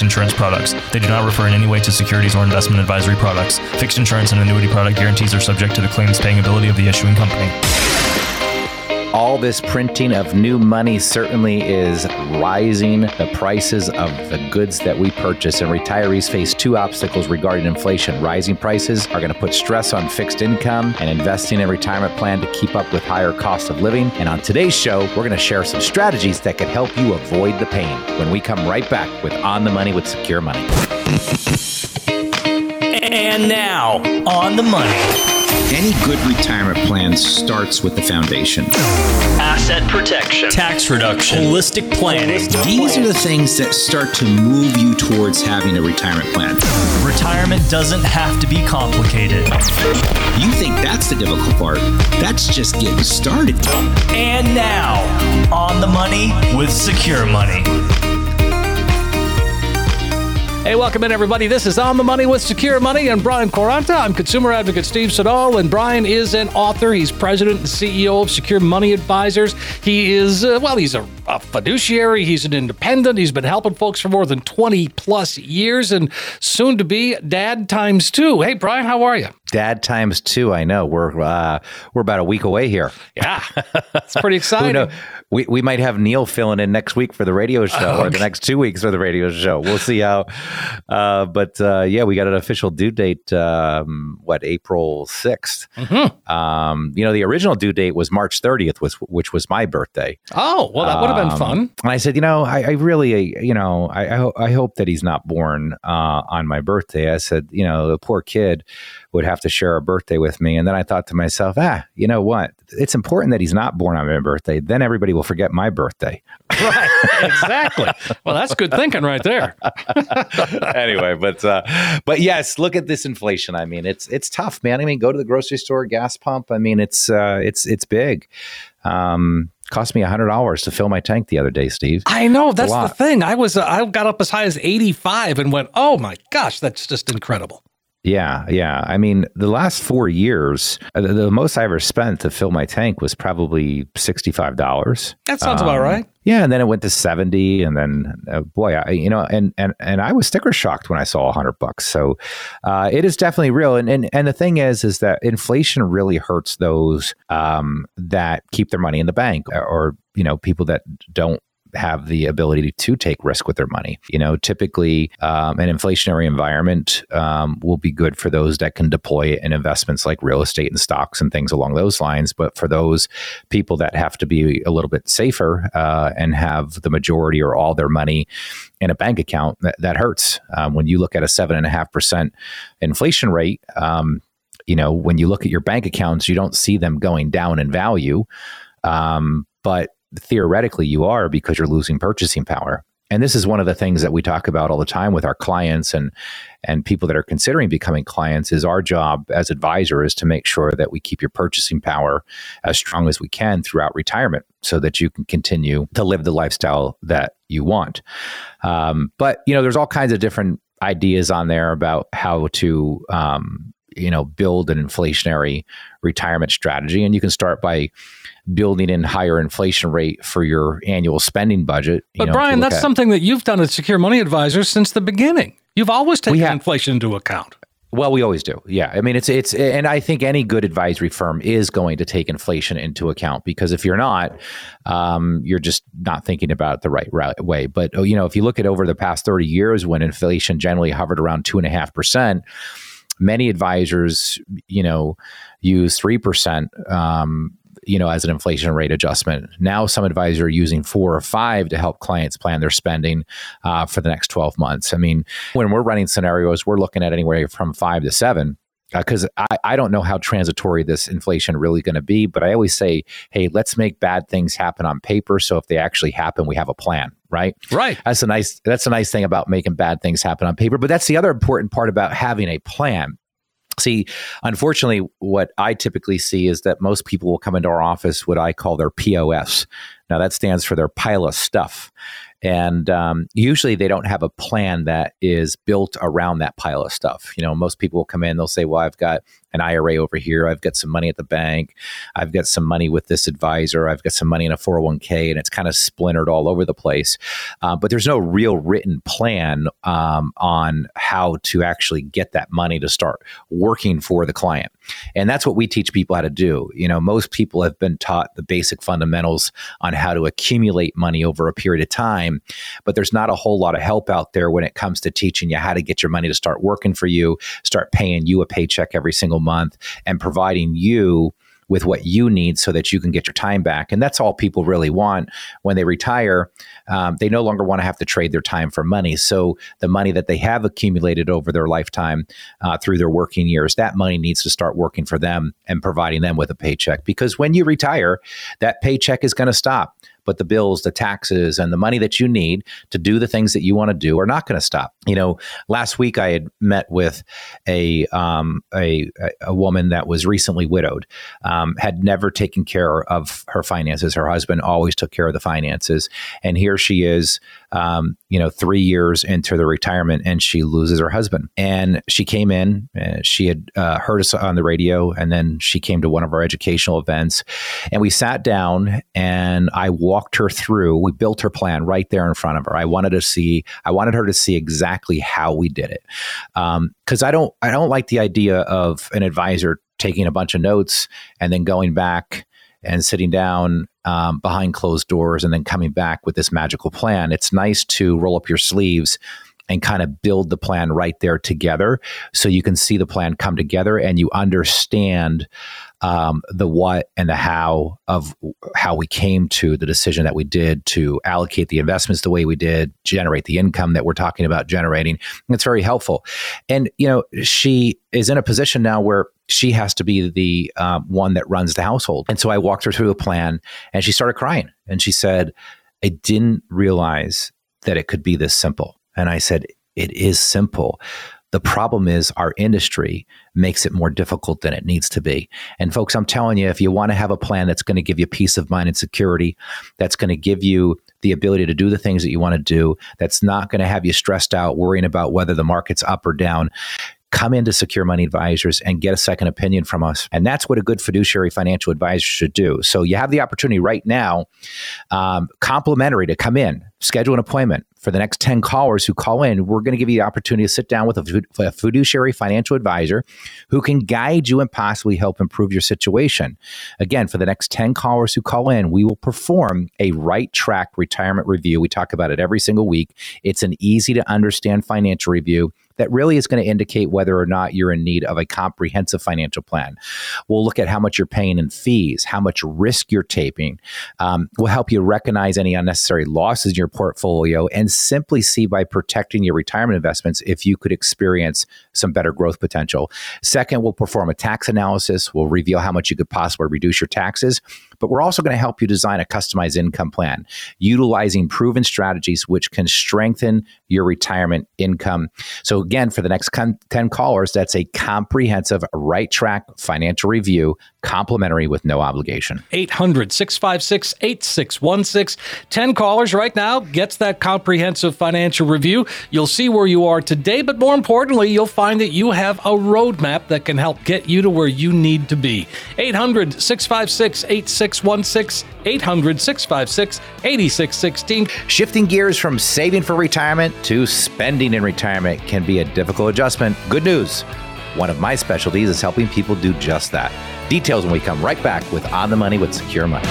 insurance products. They do not refer in any way to securities or investment advisory products. Fixed insurance and annuity product guarantees are subject to the claims paying ability of the issuing company. All this printing of new money certainly is rising the prices of the goods that we purchase, and retirees face two obstacles regarding inflation. Rising prices are going to put stress on fixed income and investing in retirement plan to keep up with higher cost of living. And on today's show, we're going to share some strategies that can help you avoid the pain when we come right back with On the Money with Secure Money. And now, on the money. Any good retirement plan starts with the foundation. Asset protection, tax reduction, holistic planning. These are the things that start to move you towards having a retirement plan. Retirement doesn't have to be complicated. You think that's the difficult part? That's just getting started. And now, on the money with Secure Money. Hey, welcome in, everybody. This is On the Money with Secure Money and Brian Quaranta. I'm consumer advocate Steve Siddall, and Brian is an author. He's president and CEO of Secure Money Advisors. He is, uh, well, he's a, a fiduciary, he's an independent. He's been helping folks for more than 20 plus years and soon to be dad times two. Hey, Brian, how are you? Dad times two. I know we're uh, we're about a week away here. Yeah, it's pretty exciting. Who know? We, we might have Neil filling in next week for the radio show or the next two weeks for the radio show. We'll see how. Uh, but uh, yeah, we got an official due date. Um, what April 6th Mm-hmm. Um, you know, the original due date was March thirtieth, was which was my birthday. Oh, well, that would have been Um, fun. And I said, you know, I, I really, you know, I I, ho- I hope that he's not born uh, on my birthday. I said, you know, the poor kid would have to share a birthday with me. And then I thought to myself, ah, you know what? It's important that he's not born on my birthday. Then everybody will forget my birthday. Right, exactly. well, that's good thinking right there. anyway, but uh, but yes, look at this inflation. I mean, it's it's tough, man. I mean, go to the grocery store, gas pump. I mean, it's uh, it's it's big. Um, cost me a hundred dollars to fill my tank the other day, Steve. I know that's the thing. I was uh, I got up as high as 85 and went, "Oh my gosh, that's just incredible." Yeah, yeah. I mean, the last four years, uh, the, the most I ever spent to fill my tank was probably sixty-five dollars. That sounds about right. Yeah, and then it went to seventy, and then uh, boy, I you know, and and and I was sticker shocked when I saw a hundred bucks. So uh, it is definitely real, and, and and the thing is, is that inflation really hurts those um, that keep their money in the bank, or you know, people that don't have the ability to take risk with their money. You know, typically um, an inflationary environment um, will be good for those that can deploy it in investments like real estate and stocks and things along those lines. But for those people that have to be a little bit safer uh, and have the majority or all their money in a bank account, that, that hurts. Um, when you look at a seven and a half percent inflation rate, um, you know, when you look at your bank accounts, you don't see them going down in value. Um, but theoretically, you are because you're losing purchasing power. And this is one of the things that we talk about all the time with our clients and and people that are considering becoming clients is our job as advisor is to make sure that we keep your purchasing power as strong as we can throughout retirement so that you can continue to live the lifestyle that you want. Um, but you know, there's all kinds of different ideas on there about how to um, you know build an inflationary retirement strategy, and you can start by building in higher inflation rate for your annual spending budget. you But know, Brian, that's at- something that you've done at Secure Money Advisors since the beginning. You've always taken have- inflation into account. Well, we always do. Yeah. I mean, it's, it's, and I think any good advisory firm is going to take inflation into account because if you're not, um, you're just not thinking about it the right, right way. But, oh, you know, if you look at over the past 30 years when inflation generally hovered around two and a half percent, many advisors, you know, use 3%, um, you know, as an inflation rate adjustment. Now, some advisors are using four or five to help clients plan their spending uh, for the next 12 months. I mean, when we're running scenarios, we're looking at anywhere from five to seven. because uh, I, I don't know how transitory this inflation really going to be, but I always say, hey, let's make bad things happen on paper. So if they actually happen, we have a plan, right? Right. That's a nice that's a nice thing about making bad things happen on paper. But that's the other important part about having a plan. See, unfortunately, what I typically see is that most people will come into our office what I call their POS. Now that stands for their pile of stuff. And um, usually they don't have a plan that is built around that pile of stuff. You know, most people will come in, they'll say, Well, I've got an IRA over here. I've got some money at the bank. I've got some money with this advisor. I've got some money in a 401k, and it's kind of splintered all over the place. Uh, but there's no real written plan um, on how to actually get that money to start working for the client. And that's what we teach people how to do. You know, most people have been taught the basic fundamentals on how to accumulate money over a period of time, but there's not a whole lot of help out there when it comes to teaching you how to get your money to start working for you, start paying you a paycheck every single month, and providing you with what you need so that you can get your time back. And that's all people really want when they retire. Um, they no longer want to have to trade their time for money. So the money that they have accumulated over their lifetime uh, through their working years, that money needs to start working for them and providing them with a paycheck. Because when you retire, that paycheck is going to stop but the bills, the taxes, and the money that you need to do the things that you want to do are not going to stop. You know, last week I had met with a um, a, a woman that was recently widowed, um, had never taken care of her finances. Her husband always took care of the finances, and here she is, um, you know, three years into the retirement, and she loses her husband. And she came in, uh, she had uh, heard us on the radio, and then she came to one of our educational events, and we sat down, and I walked her through. We built her plan right there in front of her. I wanted to see, I wanted her to see exactly how we did it, because um, I don't, I don't like the idea of an advisor taking a bunch of notes and then going back and sitting down um, behind closed doors and then coming back with this magical plan. It's nice to roll up your sleeves and kind of build the plan right there together so you can see the plan come together and you understand um, the what and the how of how we came to the decision that we did to allocate the investments the way we did, generate the income that we're talking about generating. It's very helpful. And, you know, she is in a position now where she has to be the um, one that runs the household. And so I walked her through the plan and she started crying. And she said, I didn't realize that it could be this simple. And I said, It is simple. The problem is our industry makes it more difficult than it needs to be. And folks, I'm telling you, if you want to have a plan that's going to give you peace of mind and security, that's going to give you the ability to do the things that you want to do, that's not going to have you stressed out worrying about whether the market's up or down, come into Secure Money Advisors and get a second opinion from us. And that's what a good fiduciary financial advisor should do. So you have the opportunity right now, um, complimentary to come in, schedule an appointment for the next 10 callers who call in. We're going to give you the opportunity to sit down with a fiduciary financial advisor who can guide you and possibly help improve your situation. Again, for the next 10 callers who call in, we will perform a right track retirement review. We talk about it every single week. It's an easy to understand financial review that really is going to indicate whether or not you're in need of a comprehensive financial plan. We'll look at how much you're paying in fees, how much risk you're taking. Um, we'll help you recognize any unnecessary losses in your portfolio and simply see by protecting your retirement investments if you could experience some better growth potential. Second, we'll perform a tax analysis. We'll reveal how much you could possibly reduce your taxes but we're also going to help you design a customized income plan utilizing proven strategies which can strengthen your retirement income. So, again, for the next 10 callers, that's a comprehensive right track financial review, complimentary with no obligation. 800 656 8616. 10 callers right now gets that comprehensive financial review. You'll see where you are today, but more importantly, you'll find that you have a roadmap that can help get you to where you need to be. 800 656 8616. 616 800 656 8616. Shifting gears from saving for retirement to spending in retirement can be a difficult adjustment. Good news. One of my specialties is helping people do just that. Details when we come right back with On the Money with Secure Money.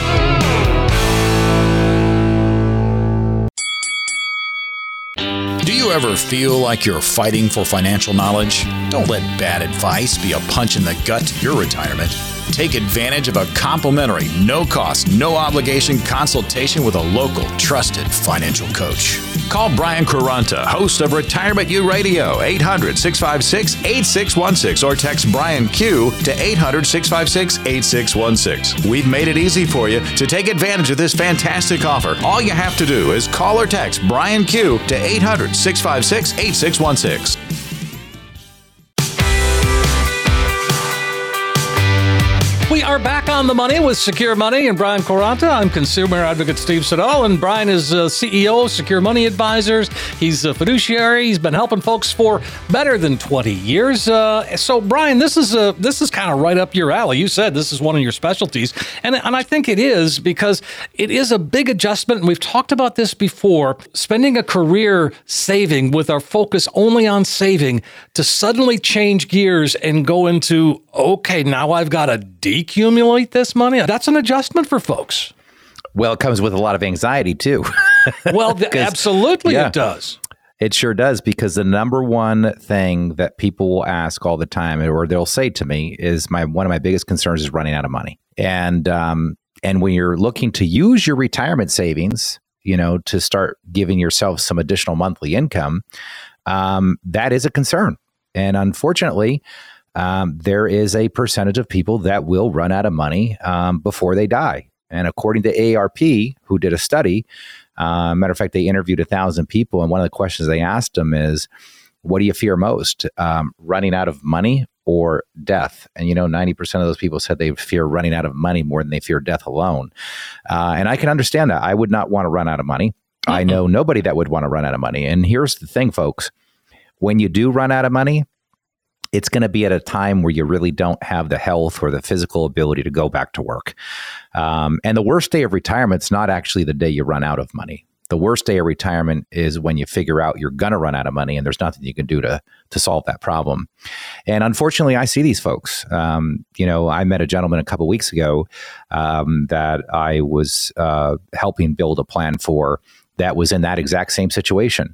Do you ever feel like you're fighting for financial knowledge? Don't let bad advice be a punch in the gut to your retirement. Take advantage of a complimentary, no cost, no obligation consultation with a local, trusted financial coach. Call Brian Quaranta, host of Retirement U Radio, 800 656 8616, or text Brian Q to 800 656 8616. We've made it easy for you to take advantage of this fantastic offer. All you have to do is call or text Brian Q to 800 656 8616. Are back on the money with Secure Money and Brian Quaranta. I'm consumer advocate Steve Siddall, and Brian is uh, CEO of Secure Money Advisors. He's a fiduciary. He's been helping folks for better than 20 years. Uh, so, Brian, this is a, this is kind of right up your alley. You said this is one of your specialties, and and I think it is because it is a big adjustment. And we've talked about this before. Spending a career saving with our focus only on saving to suddenly change gears and go into okay, now I've got to decumulate this money. That's an adjustment for folks. Well, it comes with a lot of anxiety too. well, the, absolutely yeah, it does. It sure does because the number one thing that people will ask all the time, or they'll say to me, is my one of my biggest concerns is running out of money. And um, and when you're looking to use your retirement savings, you know, to start giving yourself some additional monthly income, um, that is a concern. And unfortunately, um, there is a percentage of people that will run out of money um, before they die. And according to AARP, who did a study, uh, matter of fact, they interviewed a thousand people, and one of the questions they asked them is, "What do you fear most, um, running out of money or death?" And you know, ninety percent of those people said they fear running out of money more than they fear death alone. Uh, and I can understand that. I would not want to run out of money. Mm-hmm. I know nobody that would want to run out of money. And here's the thing, folks: when you do run out of money, it's going to be at a time where you really don't have the health or the physical ability to go back to work. Um, and the worst day of retirement is not actually the day you run out of money. The worst day of retirement is when you figure out you're going to run out of money and there's nothing you can do to to solve that problem. And unfortunately, I see these folks. Um, you know, I met a gentleman a couple weeks ago um, that I was uh, helping build a plan for that was in that exact same situation,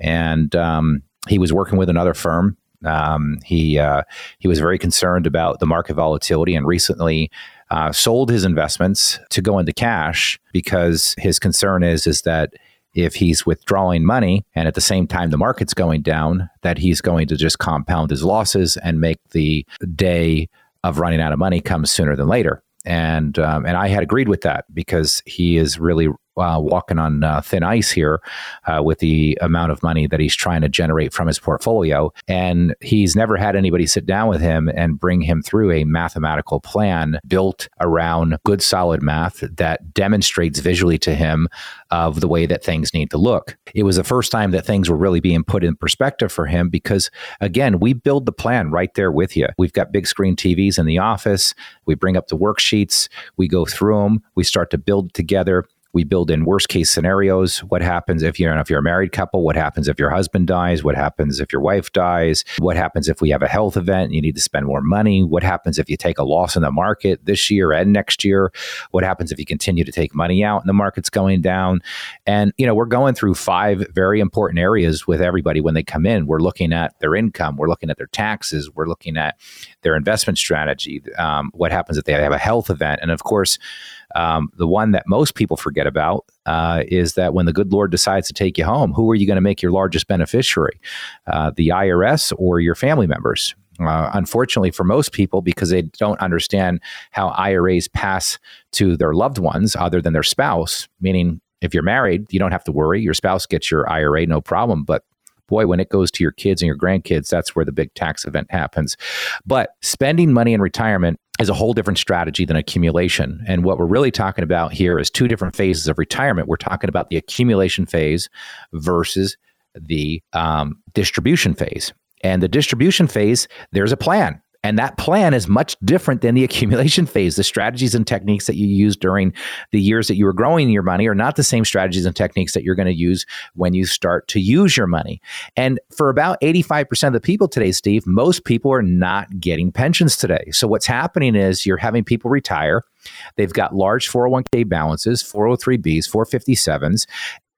and um, he was working with another firm um, he uh, he was very concerned about the market volatility and recently uh, sold his investments to go into cash because his concern is is that if he's withdrawing money and at the same time the market's going down, that he's going to just compound his losses and make the day of running out of money come sooner than later. And um, and I had agreed with that because he is really uh, walking on uh, thin ice here uh, with the amount of money that he's trying to generate from his portfolio. And he's never had anybody sit down with him and bring him through a mathematical plan built around good, solid math that demonstrates visually to him of the way that things need to look. It was the first time that things were really being put in perspective for him because, again, we build the plan right there with you. We've got big screen TVs in the office. We bring up the worksheets, we go through them, we start to build together we build in worst case scenarios. What happens if you're if you're a married couple? What happens if your husband dies? What happens if your wife dies? What happens if we have a health event and you need to spend more money? What happens if you take a loss in the market this year and next year? What happens if you continue to take money out and the market's going down? And you know, we're going through five very important areas with everybody when they come in. We're looking at their income, we're looking at their taxes, we're looking at their investment strategy. Um, what happens if they have a health event? And of course, um, the one that most people forget about uh, is that when the good Lord decides to take you home, who are you going to make your largest beneficiary? Uh, the IRS or your family members? Uh, unfortunately, for most people, because they don't understand how IRAs pass to their loved ones other than their spouse, meaning if you're married, you don't have to worry. Your spouse gets your IRA, no problem. But boy, when it goes to your kids and your grandkids, that's where the big tax event happens. But spending money in retirement is a whole different strategy than accumulation. And what we're really talking about here is two different phases of retirement. We're talking about the accumulation phase versus the um, distribution phase. And the distribution phase, there's a plan. And that plan is much different than the accumulation phase. The strategies and techniques that you use during the years that you were growing your money are not the same strategies and techniques that you're going to use when you start to use your money. And for about 85% of the people today, Steve, most people are not getting pensions today. So what's happening is you're having people retire. They've got large 401k balances, 403bs, 457s,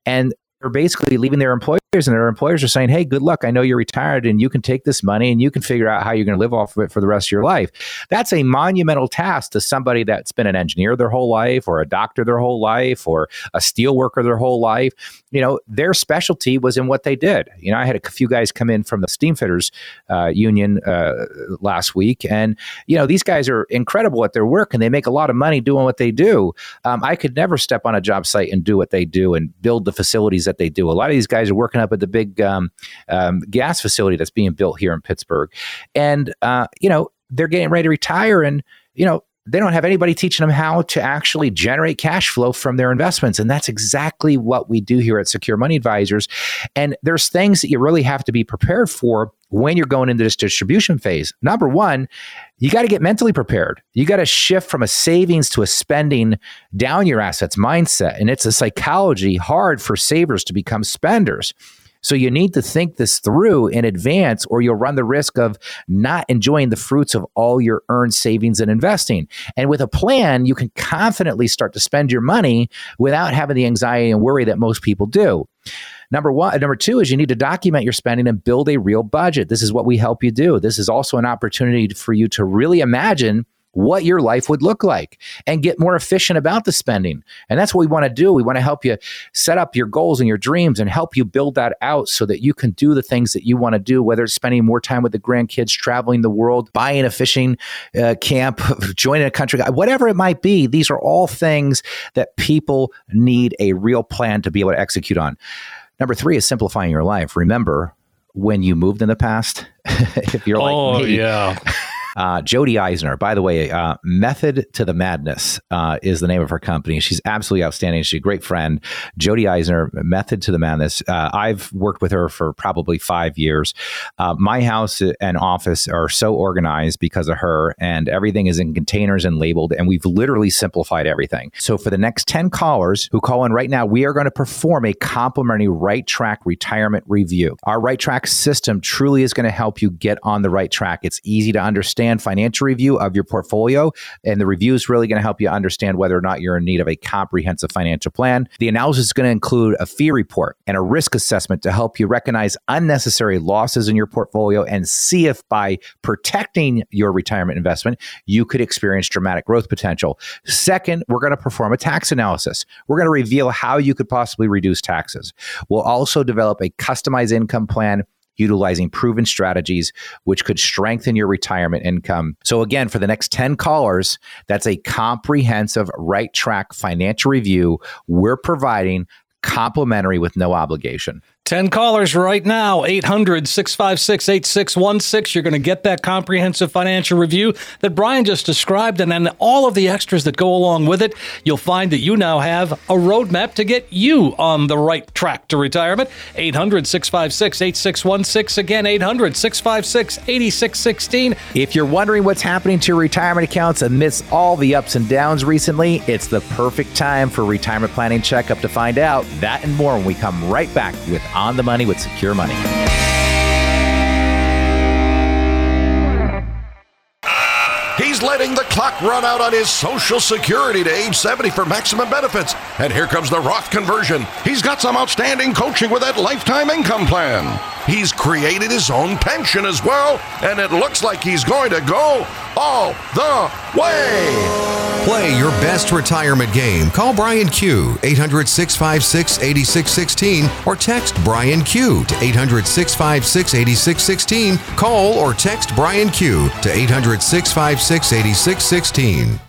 and basically leaving their employers and their employers are saying, Hey, good luck. I know you're retired and you can take this money and you can figure out how you're going to live off of it for the rest of your life. That's a monumental task to somebody that's been an engineer their whole life or a doctor their whole life or a steel worker their whole life. You know, their specialty was in what they did. You know, I had a few guys come in from the steamfitters uh, union uh, last week and, you know, these guys are incredible at their work and they make a lot of money doing what they do. Um, I could never step on a job site and do what they do and build the facilities that they do. A lot of these guys are working up at the big um, um, gas facility that's being built here in Pittsburgh, and uh, you know they're getting ready to retire, and you know they don't have anybody teaching them how to actually generate cash flow from their investments. And that's exactly what we do here at Secure Money Advisors. And there's things that you really have to be prepared for when you're going into this distribution phase. Number one, you got to get mentally prepared. You got to shift from a savings to a spending down your assets mindset. And it's a psychology hard for savers to become spenders. So you need to think this through in advance, or you'll run the risk of not enjoying the fruits of all your earned savings and investing. And with a plan, you can confidently start to spend your money without having the anxiety and worry that most people do. Number one, uh, number two is you need to document your spending and build a real budget. This is what we help you do. This is also an opportunity for you to really imagine what your life would look like and get more efficient about the spending. And that's what we want to do. We want to help you set up your goals and your dreams and help you build that out so that you can do the things that you want to do, whether it's spending more time with the grandkids, traveling the world, buying a fishing uh, camp, joining a country, whatever it might be. These are all things that people need a real plan to be able to execute on. Number three is simplifying your life. Remember, when you moved in the past, if you're like oh, me, yeah. Uh, Jody Eisner, by the way, uh, Method to the Madness uh, is the name of her company. She's absolutely outstanding. She's a great friend. Jody Eisner, Method to the Madness. Uh, I've worked with her for probably five years. Uh, my house and office are so organized because of her, and everything is in containers and labeled, and we've literally simplified everything. So for the next 10 callers who call in right now, we are going to perform a complimentary right track retirement review. Our right track system truly is going to help you get on the right track. It's easy to understand financial review of your portfolio. And the review is really going to help you understand whether or not you're in need of a comprehensive financial plan. The analysis is going to include a fee report and a risk assessment to help you recognize unnecessary losses in your portfolio and see if by protecting your retirement investment, you could experience dramatic growth potential. Second, we're going to perform a tax analysis. We're going to reveal how you could possibly reduce taxes. We'll also develop a customized income plan utilizing proven strategies which could strengthen your retirement income. So, again, for the next 10 callers, that's a comprehensive right track financial review we're providing complimentary with no obligation. 10 callers right now, 800 656 8616. You're going to get that comprehensive financial review that Brian just described, and then all of the extras that go along with it. You'll find that you now have a roadmap to get you on the right track to retirement. 800 656 8616. Again, 800 656 8616. If you're wondering what's happening to your retirement accounts amidst all the ups and downs recently, it's the perfect time for retirement planning checkup to find out that and more when we come right back with on the money with secure money. He's letting the clock run out on his Social Security to age 70 for maximum benefits. And here comes the Roth conversion. He's got some outstanding coaching with that lifetime income plan. He's created his own pension as well, and it looks like he's going to go all the way. Play your best retirement game. Call Brian Q 800 656 8616 or text Brian Q to 800 656 8616. Call or text Brian Q to 800 656 8616.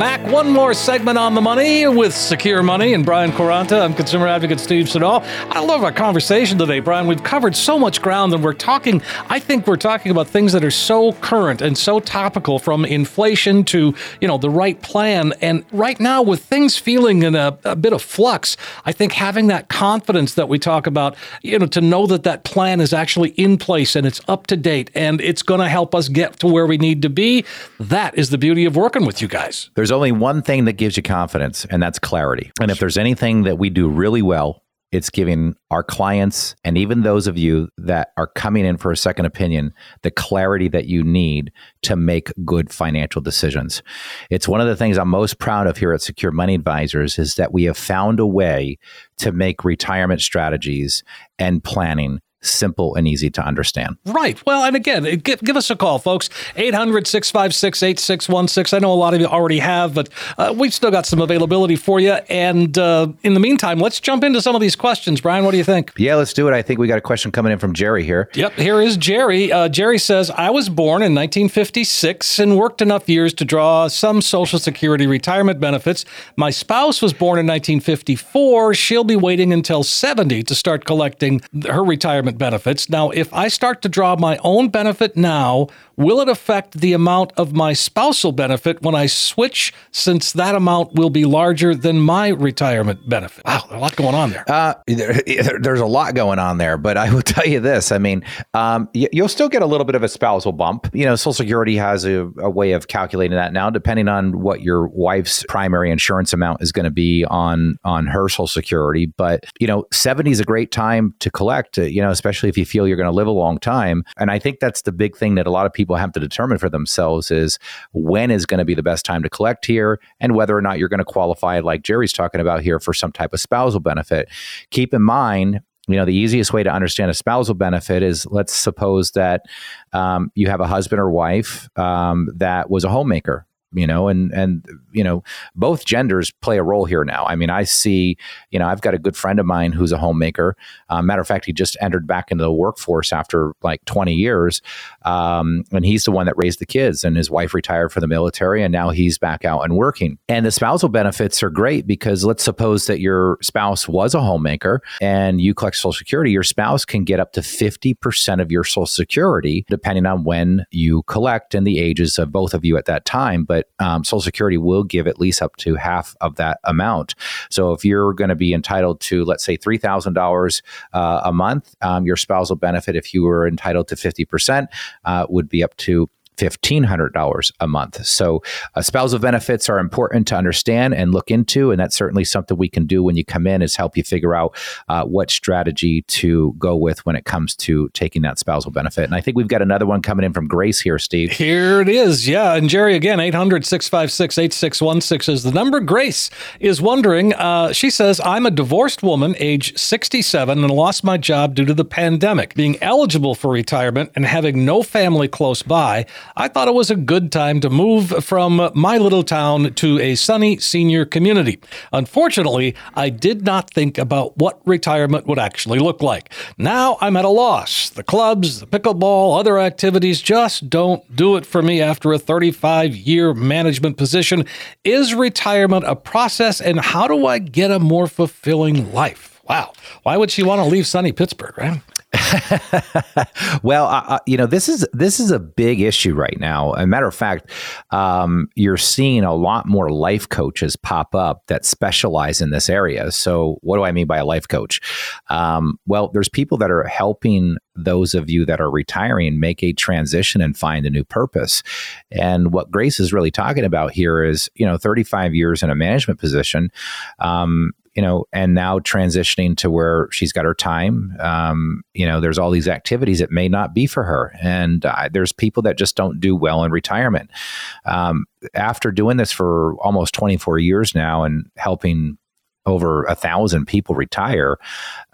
Back. One more segment on the money with Secure Money and Brian Quaranta. I'm consumer advocate Steve Siddall. I love our conversation today, Brian. We've covered so much ground and we're talking, I think we're talking about things that are so current and so topical from inflation to, you know, the right plan. And right now, with things feeling in a, a bit of flux, I think having that confidence that we talk about, you know, to know that that plan is actually in place and it's up to date and it's going to help us get to where we need to be, that is the beauty of working with you guys. There's only one thing that gives you confidence, and that's clarity. And if there's anything that we do really well, it's giving our clients and even those of you that are coming in for a second opinion the clarity that you need to make good financial decisions. It's one of the things I'm most proud of here at Secure Money Advisors is that we have found a way to make retirement strategies and planning simple and easy to understand. Right. Well, and again, give, give us a call, folks. 800 656 8616. I know a lot of you already have, but uh, we've still got some availability for you. And uh, in the meantime, let's jump into some of these questions. Brian, what do you think? Yeah, let's do it. I think we got a question coming in from Jerry here. Yep. Here is Jerry. Uh, Jerry says, I was born in 1956 and worked enough years to draw some Social Security retirement benefits. My spouse was born in 1954. She'll be waiting until 70 to start collecting her retirement benefits. Now, if I start to draw my own benefit now, will it affect the amount of my spousal benefit when I switch, since that amount will be larger than my retirement benefit? Wow, a lot going on there. Uh, there, there's a lot going on there, but I will tell you this. I mean, um, you'll still get a little bit of a spousal bump. You know, Social Security has a, a way of calculating that now, depending on what your wife's primary insurance amount is going to be on on her Social Security. But you know, 70 is a great time to collect. Uh, you know, especially if you feel you're going to live a long time. And I think that's the big thing that a lot of people have to determine for themselves is when is going to be the best time to collect here and whether or not you're going to qualify, like Jerry's talking about here, for some type of spousal benefit. Keep in mind, you know the easiest way to understand a spousal benefit is let's suppose that um, you have a husband or wife um, that was a homemaker you know and and you know both genders play a role here now. I mean i see you know i've got a good friend of mine who's a homemaker. Uh, matter of fact he just entered back into the workforce after like 20 years um, and he's the one that raised the kids and his wife retired from the military and now he's back out and working. And the spousal benefits are great because let's suppose that your spouse was a homemaker and you collect social security your spouse can get up to 50% of your social security depending on when you collect and the ages of both of you at that time but but um, Social Security will give at least up to half of that amount. So if you're going to be entitled to, let's say, three thousand uh, dollars a month, um, your spousal benefit, if you were entitled to fifty percent, uh, would be up to $1,500 a month. So, uh, spousal benefits are important to understand and look into. And that's certainly something we can do when you come in is help you figure out uh, what strategy to go with when it comes to taking that spousal benefit. And I think we've got another one coming in from Grace here, Steve. Here it is. Yeah. And Jerry, again, 800 656 8616 is the number. Grace is wondering, uh, she says, I'm a divorced woman, age 67, and lost my job due to the pandemic. Being eligible for retirement and having no family close by, I thought it was a good time to move from my little town to a sunny senior community. Unfortunately, I did not think about what retirement would actually look like. Now I'm at a loss. The clubs, the pickleball, other activities just don't do it for me after a 35 year management position. Is retirement a process, and how do I get a more fulfilling life? Wow. Why would she want to leave sunny Pittsburgh, right? well, you know this is this is a big issue right now. As a matter of fact, um, you're seeing a lot more life coaches pop up that specialize in this area. So, what do I mean by a life coach? Um, well, there's people that are helping those of you that are retiring make a transition and find a new purpose. And what Grace is really talking about here is, you know, 35 years in a management position. Um, you know, and now transitioning to where she's got her time. Um, you know, there's all these activities that may not be for her, and uh, there's people that just don't do well in retirement. Um, after doing this for almost 24 years now and helping over a thousand people retire,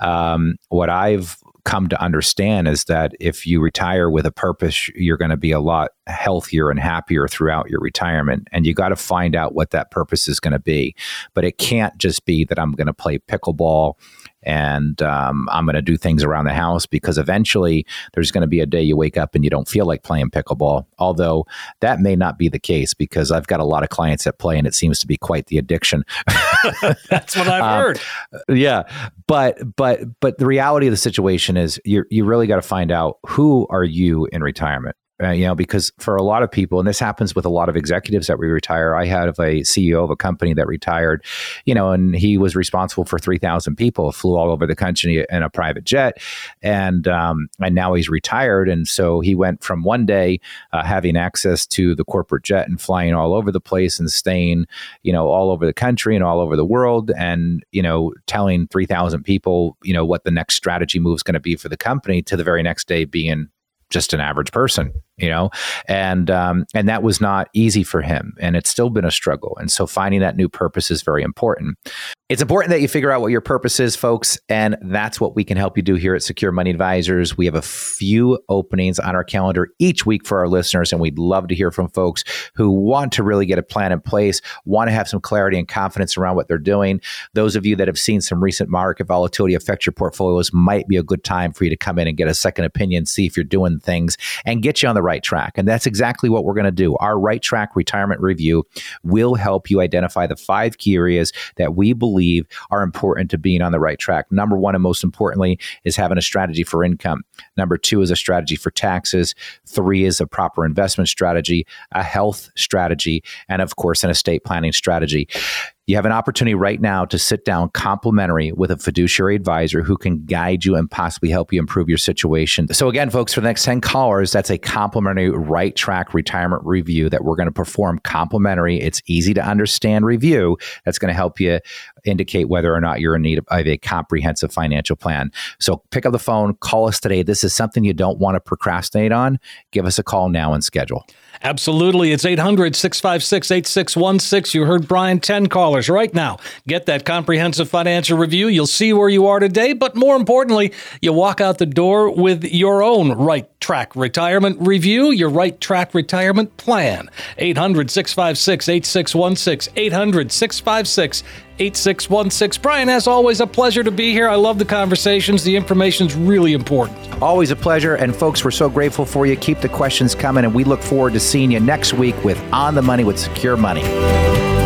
um, what I've come to understand is that if you retire with a purpose, you're going to be a lot healthier and happier throughout your retirement. And you got to find out what that purpose is going to be. But it can't just be that I'm going to play pickleball and um, I'm going to do things around the house because eventually there's going to be a day you wake up and you don't feel like playing pickleball. Although that may not be the case because I've got a lot of clients that play and it seems to be quite the addiction. That's what I've um, heard. Yeah, but but but the reality of the situation is you you really got to find out who are you in retirement uh, you know, because for a lot of people, and this happens with a lot of executives that we retire. I had a CEO of a company that retired, you know, and he was responsible for three thousand people, flew all over the country in a private jet, and um, and now he's retired, and so he went from one day uh, having access to the corporate jet and flying all over the place and staying, you know, all over the country and all over the world, and you know, telling three thousand people, you know, what the next strategy move is going to be for the company, to the very next day being just an average person you know? And um, and that was not easy for him and it's still been a struggle. And so finding that new purpose is very important. It's important that you figure out what your purpose is folks and that's what we can help you do here at secure money advisors. We have a few openings on our calendar each week for our listeners and we'd love to hear from folks who want to really get a plan in place want to have some clarity and confidence around what they're doing. Those of you that have seen some recent market volatility affect your portfolios might be a good time for you to come in and get a second opinion see if you're doing things and get you on the right track. And that's exactly what we're going to do. Our right track retirement review will help you identify the five key areas that we believe are important to being on the right track. Number one, and most importantly, is having a strategy for income. Number two is a strategy for taxes. Three is a proper investment strategy, a health strategy, and of course, an estate planning strategy. You have an opportunity right now to sit down complimentary with a fiduciary advisor who can guide you and possibly help you improve your situation. So, again, folks, for the next 10 callers, that's a complimentary right track retirement review that we're going to perform complimentary. It's easy to understand review that's going to help you indicate whether or not you're in need of a comprehensive financial plan. So, pick up the phone, call us today. This is something you don't want to procrastinate on. Give us a call now and schedule. Absolutely. It's 800 656 8616. You heard Brian, 10 callers right now. Get that comprehensive financial review. You'll see where you are today, but more importantly, you walk out the door with your own right track retirement review, your right track retirement plan. 800 656 8616. 800 656 8616. Brian, as always, a pleasure to be here. I love the conversations. The information's really important. Always a pleasure. And folks, we're so grateful for you. Keep the questions coming, and we look forward to seeing you next week with On the Money with Secure Money.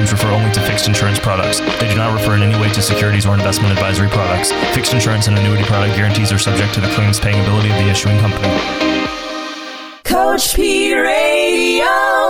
refer only to fixed insurance products. They do not refer in any way to securities or investment advisory products. Fixed insurance and annuity product guarantees are subject to the claims paying ability of the issuing company. Coach P Radio.